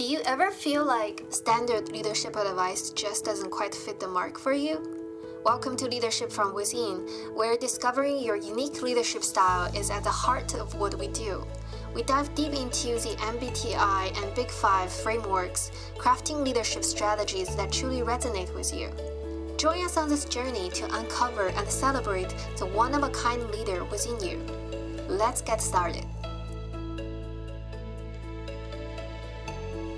Do you ever feel like standard leadership advice just doesn't quite fit the mark for you? Welcome to Leadership from Within, where discovering your unique leadership style is at the heart of what we do. We dive deep into the MBTI and Big Five frameworks, crafting leadership strategies that truly resonate with you. Join us on this journey to uncover and celebrate the one of a kind leader within you. Let's get started.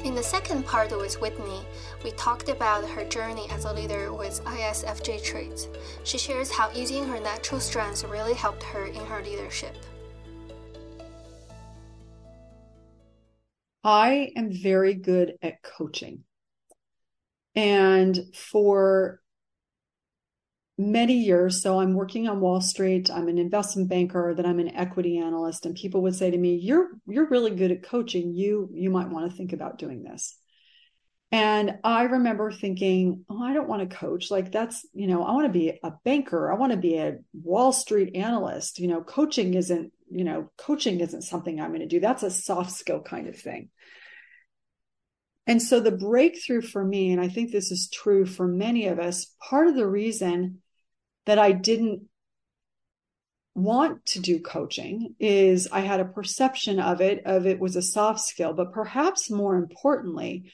In the second part with Whitney, we talked about her journey as a leader with ISFJ traits. She shares how using her natural strengths really helped her in her leadership. I am very good at coaching. And for many years. So I'm working on Wall Street. I'm an investment banker, then I'm an equity analyst. And people would say to me, You're you're really good at coaching. You you might want to think about doing this. And I remember thinking, oh, I don't want to coach. Like that's, you know, I want to be a banker. I want to be a Wall Street analyst. You know, coaching isn't, you know, coaching isn't something I'm going to do. That's a soft skill kind of thing. And so the breakthrough for me, and I think this is true for many of us, part of the reason that I didn't want to do coaching is I had a perception of it of it was a soft skill, but perhaps more importantly,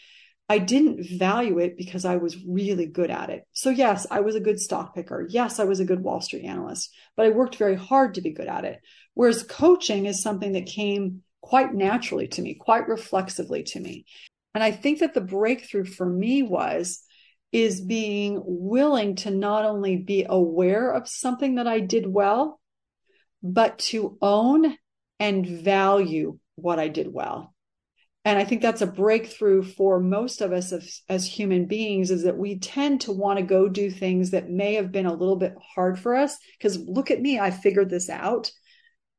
I didn't value it because I was really good at it. So yes, I was a good stock picker. Yes, I was a good Wall Street analyst, but I worked very hard to be good at it. Whereas coaching is something that came quite naturally to me, quite reflexively to me. And I think that the breakthrough for me was is being willing to not only be aware of something that I did well, but to own and value what I did well. And I think that's a breakthrough for most of us as, as human beings is that we tend to want to go do things that may have been a little bit hard for us. Because look at me, I figured this out.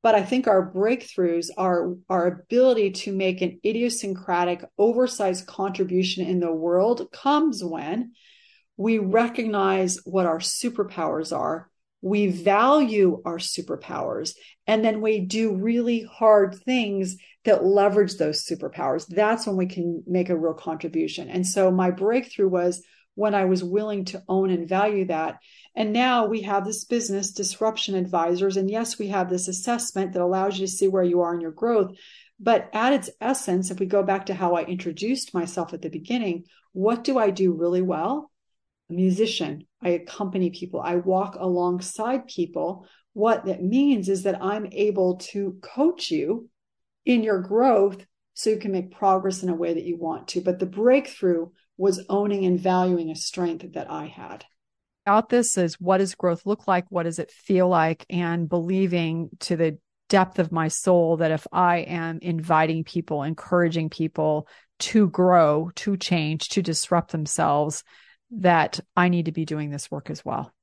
But I think our breakthroughs are our ability to make an idiosyncratic, oversized contribution in the world comes when we recognize what our superpowers are. We value our superpowers and then we do really hard things that leverage those superpowers. That's when we can make a real contribution. And so my breakthrough was when I was willing to own and value that. And now we have this business disruption advisors. And yes, we have this assessment that allows you to see where you are in your growth. But at its essence, if we go back to how I introduced myself at the beginning, what do I do really well? A musician. I accompany people. I walk alongside people. What that means is that I'm able to coach you in your growth so you can make progress in a way that you want to. But the breakthrough was owning and valuing a strength that I had. Out this is what does growth look like? What does it feel like? And believing to the depth of my soul that if I am inviting people, encouraging people to grow, to change, to disrupt themselves, that I need to be doing this work as well.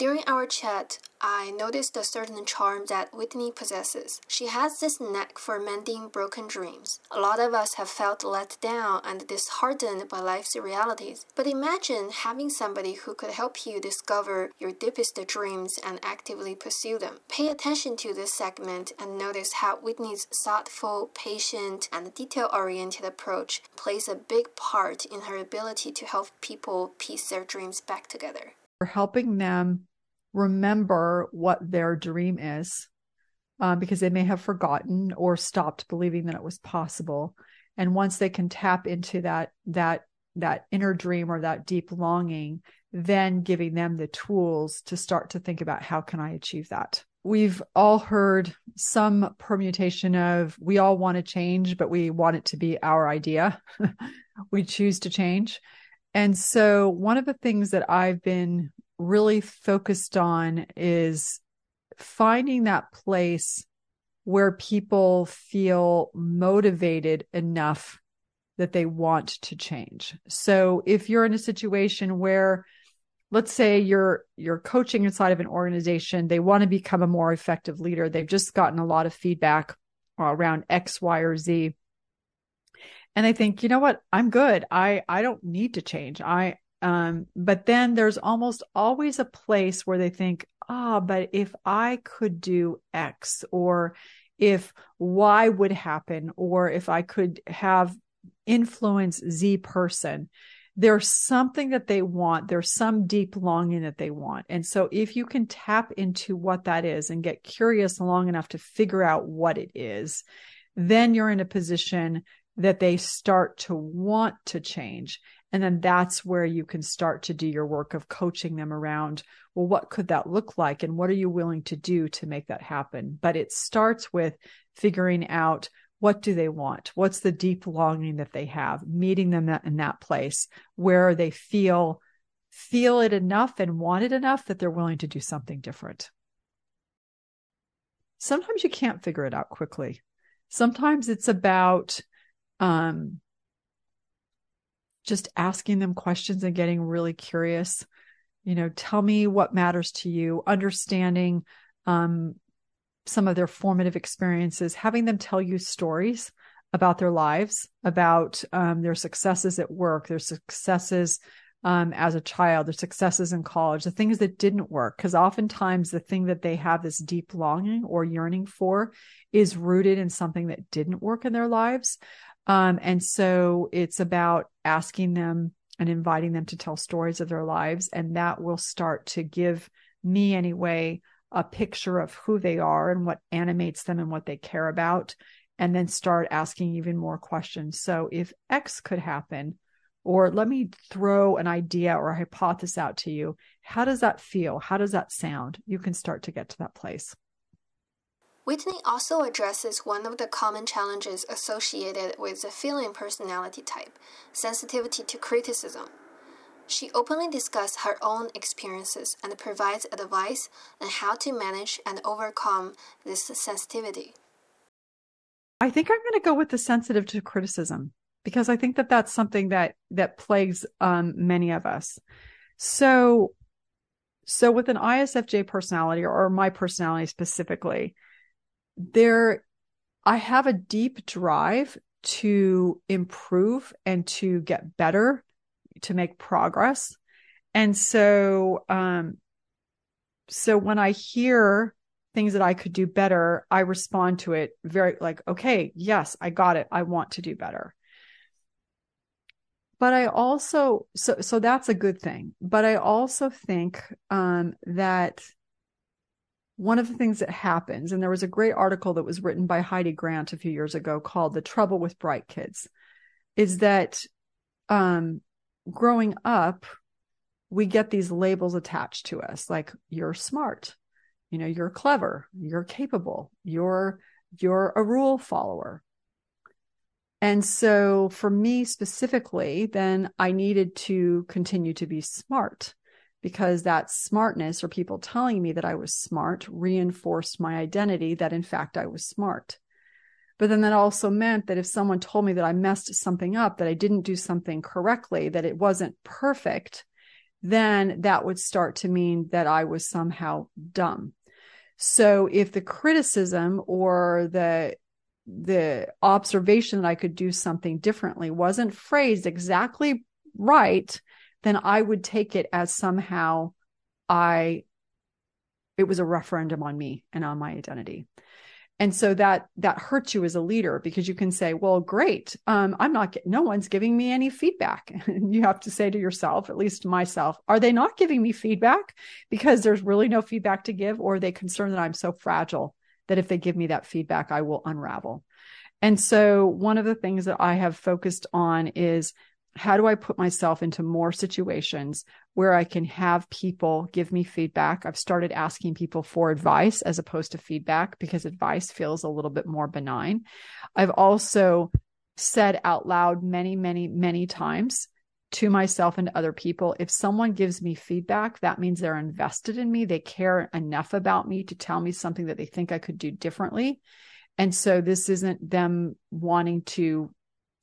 During our chat, I noticed a certain charm that Whitney possesses. She has this knack for mending broken dreams. A lot of us have felt let down and disheartened by life's realities. But imagine having somebody who could help you discover your deepest dreams and actively pursue them. Pay attention to this segment and notice how Whitney's thoughtful, patient, and detail oriented approach plays a big part in her ability to help people piece their dreams back together. We're helping them remember what their dream is um, because they may have forgotten or stopped believing that it was possible. And once they can tap into that that that inner dream or that deep longing then giving them the tools to start to think about how can i achieve that? We've all heard some permutation of we all want to change but we want it to be our idea. We choose to change. And so one of the things that i've been really focused on is finding that place where people feel motivated enough that they want to change. So if you're in a situation where let's say you're you're coaching inside of an organization, they want to become a more effective leader. They've just gotten a lot of feedback around X, Y, or Z. And they think, you know what, I'm good. I I don't need to change. I um, but then there's almost always a place where they think, ah, oh, but if I could do X or if Y would happen, or if I could have influence Z person, there's something that they want. There's some deep longing that they want. And so if you can tap into what that is and get curious long enough to figure out what it is, then you're in a position that they start to want to change. And then that's where you can start to do your work of coaching them around, well, what could that look like? And what are you willing to do to make that happen? But it starts with figuring out what do they want? What's the deep longing that they have? Meeting them in that place where they feel feel it enough and want it enough that they're willing to do something different. Sometimes you can't figure it out quickly. Sometimes it's about um, just asking them questions and getting really curious. You know, tell me what matters to you, understanding um, some of their formative experiences, having them tell you stories about their lives, about um, their successes at work, their successes um, as a child, their successes in college, the things that didn't work. Because oftentimes the thing that they have this deep longing or yearning for is rooted in something that didn't work in their lives. Um, and so it's about asking them and inviting them to tell stories of their lives. And that will start to give me, anyway, a picture of who they are and what animates them and what they care about. And then start asking even more questions. So if X could happen, or let me throw an idea or a hypothesis out to you. How does that feel? How does that sound? You can start to get to that place. Whitney also addresses one of the common challenges associated with the feeling personality type sensitivity to criticism. She openly discusses her own experiences and provides advice on how to manage and overcome this sensitivity. I think I'm going to go with the sensitive to criticism because I think that that's something that that plagues um, many of us. So, so with an ISFJ personality or my personality specifically, there I have a deep drive to improve and to get better, to make progress. And so um so when I hear things that I could do better, I respond to it very like, okay, yes, I got it. I want to do better. But I also so so that's a good thing. But I also think um that one of the things that happens, and there was a great article that was written by Heidi Grant a few years ago called The Trouble with Bright Kids, is that um, growing up, we get these labels attached to us like you're smart, you know, you're clever, you're capable, you're you're a rule follower. And so for me specifically, then I needed to continue to be smart because that smartness or people telling me that I was smart reinforced my identity that in fact I was smart. But then that also meant that if someone told me that I messed something up, that I didn't do something correctly, that it wasn't perfect, then that would start to mean that I was somehow dumb. So if the criticism or the the observation that I could do something differently wasn't phrased exactly right, then I would take it as somehow I it was a referendum on me and on my identity. And so that that hurts you as a leader because you can say, "Well, great. Um, I'm not. No one's giving me any feedback." And you have to say to yourself, at least myself, "Are they not giving me feedback because there's really no feedback to give, or are they concerned that I'm so fragile that if they give me that feedback, I will unravel?" And so one of the things that I have focused on is how do I put myself into more situations where I can have people give me feedback? I've started asking people for advice as opposed to feedback because advice feels a little bit more benign. I've also said out loud many, many, many times to myself and other people if someone gives me feedback, that means they're invested in me. They care enough about me to tell me something that they think I could do differently. And so this isn't them wanting to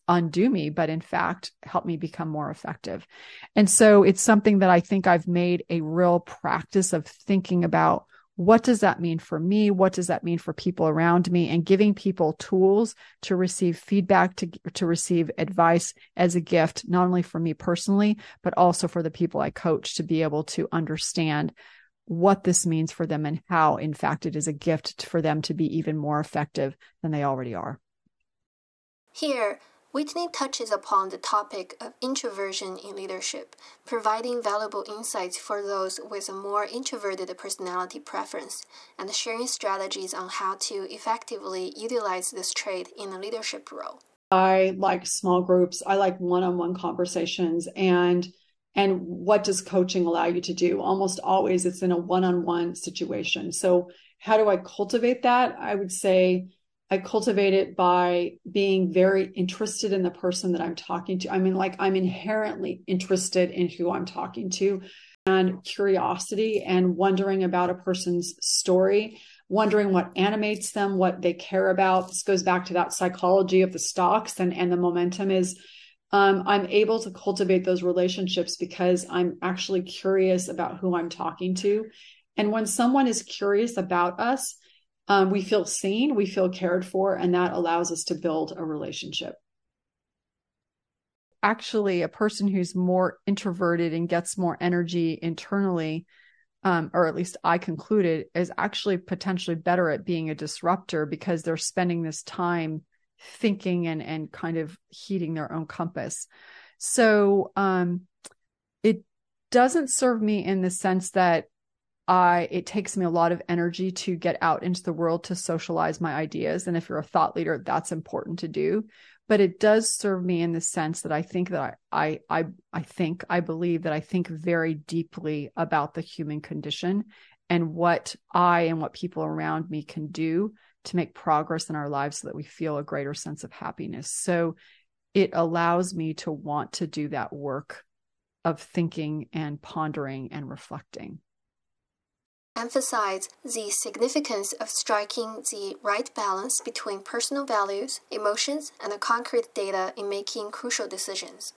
undo me, but in fact, help me become more effective. And so it's something that I think I've made a real practice of thinking about what does that mean for me? What does that mean for people around me? And giving people tools to receive feedback, to, to receive advice as a gift, not only for me personally, but also for the people I coach to be able to understand what this means for them and how, in fact, it is a gift for them to be even more effective than they already are. Here, Whitney touches upon the topic of introversion in leadership, providing valuable insights for those with a more introverted personality preference, and sharing strategies on how to effectively utilize this trait in a leadership role. I like small groups. I like one-on-one conversations and and what does coaching allow you to do? Almost always it's in a one-on-one situation. So how do I cultivate that? I would say I cultivate it by being very interested in the person that I'm talking to. I mean, like I'm inherently interested in who I'm talking to and curiosity and wondering about a person's story, wondering what animates them, what they care about. This goes back to that psychology of the stocks and, and the momentum is um, I'm able to cultivate those relationships because I'm actually curious about who I'm talking to. And when someone is curious about us, um, we feel seen, we feel cared for, and that allows us to build a relationship. Actually, a person who's more introverted and gets more energy internally, um, or at least I concluded, is actually potentially better at being a disruptor because they're spending this time thinking and and kind of heating their own compass. So um, it doesn't serve me in the sense that I it takes me a lot of energy to get out into the world to socialize my ideas. And if you're a thought leader, that's important to do. But it does serve me in the sense that I think that I I I think I believe that I think very deeply about the human condition and what I and what people around me can do to make progress in our lives so that we feel a greater sense of happiness. So it allows me to want to do that work of thinking and pondering and reflecting emphasize the significance of striking the right balance between personal values, emotions, and the concrete data in making crucial decisions.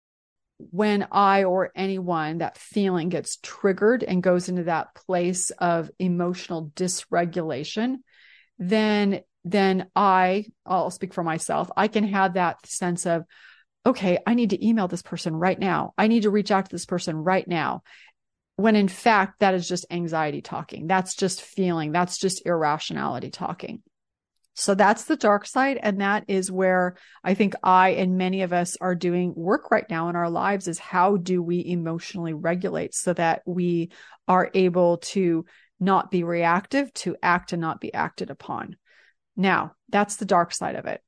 When I or anyone, that feeling gets triggered and goes into that place of emotional dysregulation, then then I, I'll speak for myself, I can have that sense of, okay, I need to email this person right now. I need to reach out to this person right now when in fact that is just anxiety talking. That's just feeling. That's just irrationality talking. So that's the dark side. And that is where i think i and many of us are doing work right now in our lives is how do we emotionally regulate so that we are able to not be reactive to act and not be acted upon. Now that's the dark side of it.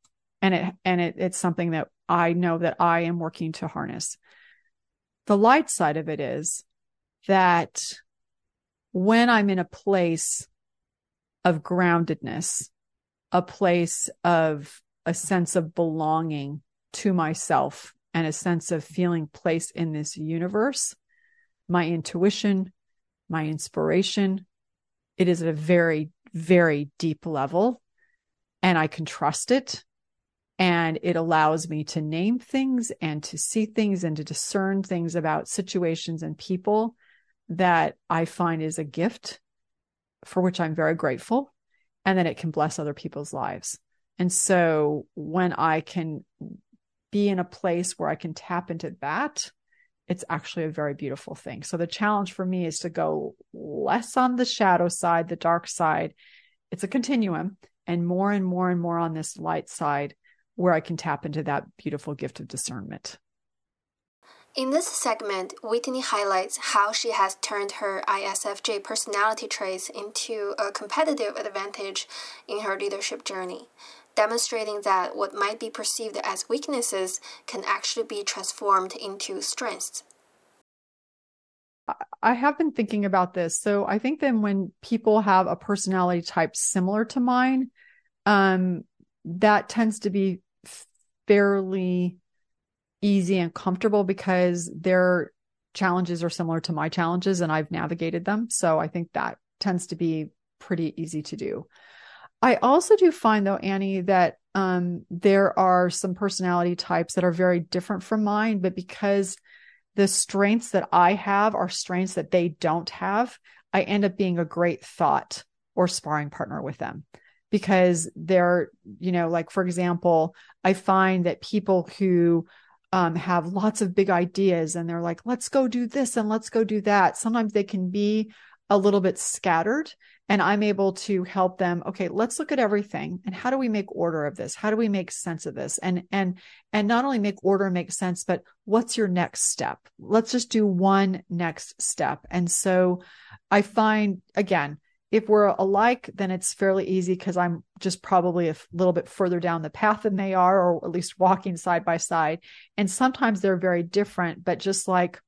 And it and it, it's something that i know that i am working to harness. The light side of it is that when I'm in a place of groundedness, a place of a sense of belonging to myself and a sense of feeling placed in this universe, my intuition, my inspiration, it is at a very, very deep level and I can trust it. And it allows me to name things and to see things and to discern things about situations and people that I find is a gift for which I'm very grateful and that it can bless other people's lives. And so when I can be in a place where I can tap into that, it's actually a very beautiful thing. So the challenge for me is to go less on the shadow side, the dark side. It's a continuum and more and more and more on this light side where I can tap into that beautiful gift of discernment. In this segment, Whitney highlights how she has turned her ISFJ personality traits into a competitive advantage in her leadership journey, demonstrating that what might be perceived as weaknesses can actually be transformed into strengths. I have been thinking about this. So I think that when people have a personality type similar to mine, um, that tends to be fairly easy and comfortable because their challenges are similar to my challenges and I've navigated them. So I think that tends to be pretty easy to do. I also do find though, Annie, that um, there are some personality types that are very different from mine, but because the strengths that I have are strengths that they don't have, I end up being a great thought or sparring partner with them because they're, you know, like for example, I find that people who um, have lots of big ideas and they're like, let's go do this and let's go do that. Sometimes they can be a little bit scattered and I'm able to help them okay let's look at everything and how do we make order of this? How do we make sense of this? And and and not only make order make sense but what's your next step? Let's just do one next step. And so I find again if we're alike then it's fairly easy because I'm just probably a little bit further down the path than they are or at least walking side by side. And sometimes they're very different but just like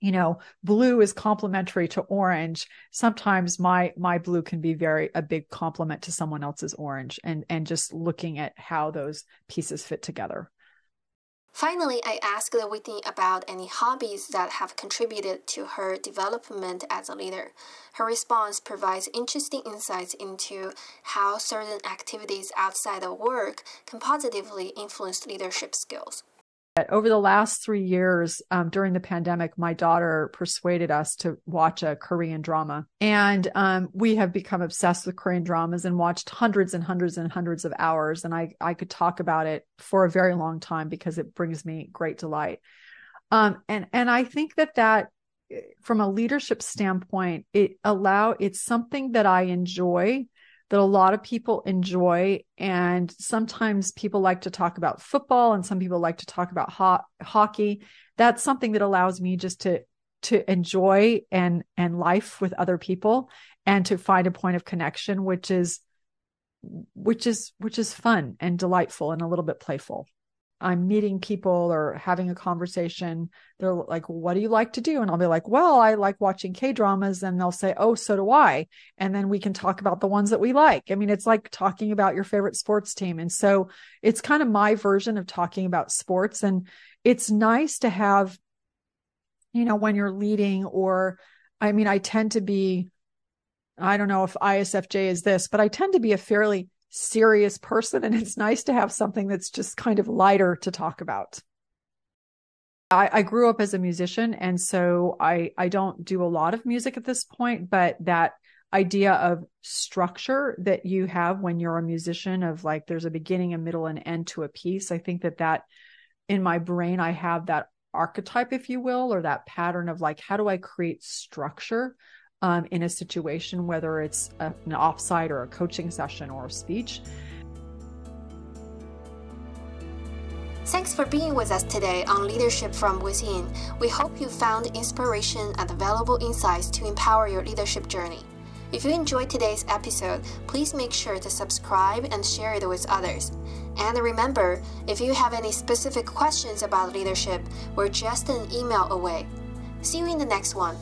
you know blue is complementary to orange sometimes my my blue can be very a big complement to someone else's orange and and just looking at how those pieces fit together Finally, I asked Whitney about any hobbies that have contributed to her development as a leader. Her response provides interesting insights into how certain activities outside of work can positively influence leadership skills over the last three years um, during the pandemic, my daughter persuaded us to watch a Korean drama. And um, we have become obsessed with Korean dramas and watched hundreds and hundreds and hundreds of hours. And I, I could talk about it for a very long time because it brings me great delight. Um, and, and I think that that from a leadership standpoint, it allow, it's something that I enjoy that a lot of people enjoy. And sometimes people like to talk about football and some people like to talk about ho- hockey. That's something that allows me just to to enjoy and and life with other people and to find a point of connection which is which is which is fun and delightful and a little bit playful I'm meeting people or having a conversation, they're like, what do you like to do? And I'll be like, well, I like watching K dramas. And they'll say, oh, so do I. And then we can talk about the ones that we like. I mean, it's like talking about your favorite sports team. And so it's kind of my version of talking about sports. And it's nice to have, you know, when you're leading, or I mean, I tend to be, I don't know if ISFJ is this, but I tend to be a fairly serious person and it's nice to have something that's just kind of lighter to talk about. I, I, grew up as a musician and so I, I don't do a lot of music at this point, but that idea of structure that you have when you're a musician of like there's a beginning, a middle, and end to a piece. I think that that in my brain, I have that archetype, if you will, or that pattern of like, how do I create structure um, in a situation, whether it's a, an offsite or a coaching session or a speech. Thanks for being with us today on Leadership from Within. We hope you found inspiration and valuable insights to empower your leadership journey. If you enjoyed today's episode, please make sure to subscribe and share it with others. And remember, if you have any specific questions about leadership, we're just an email away. See you in the next one.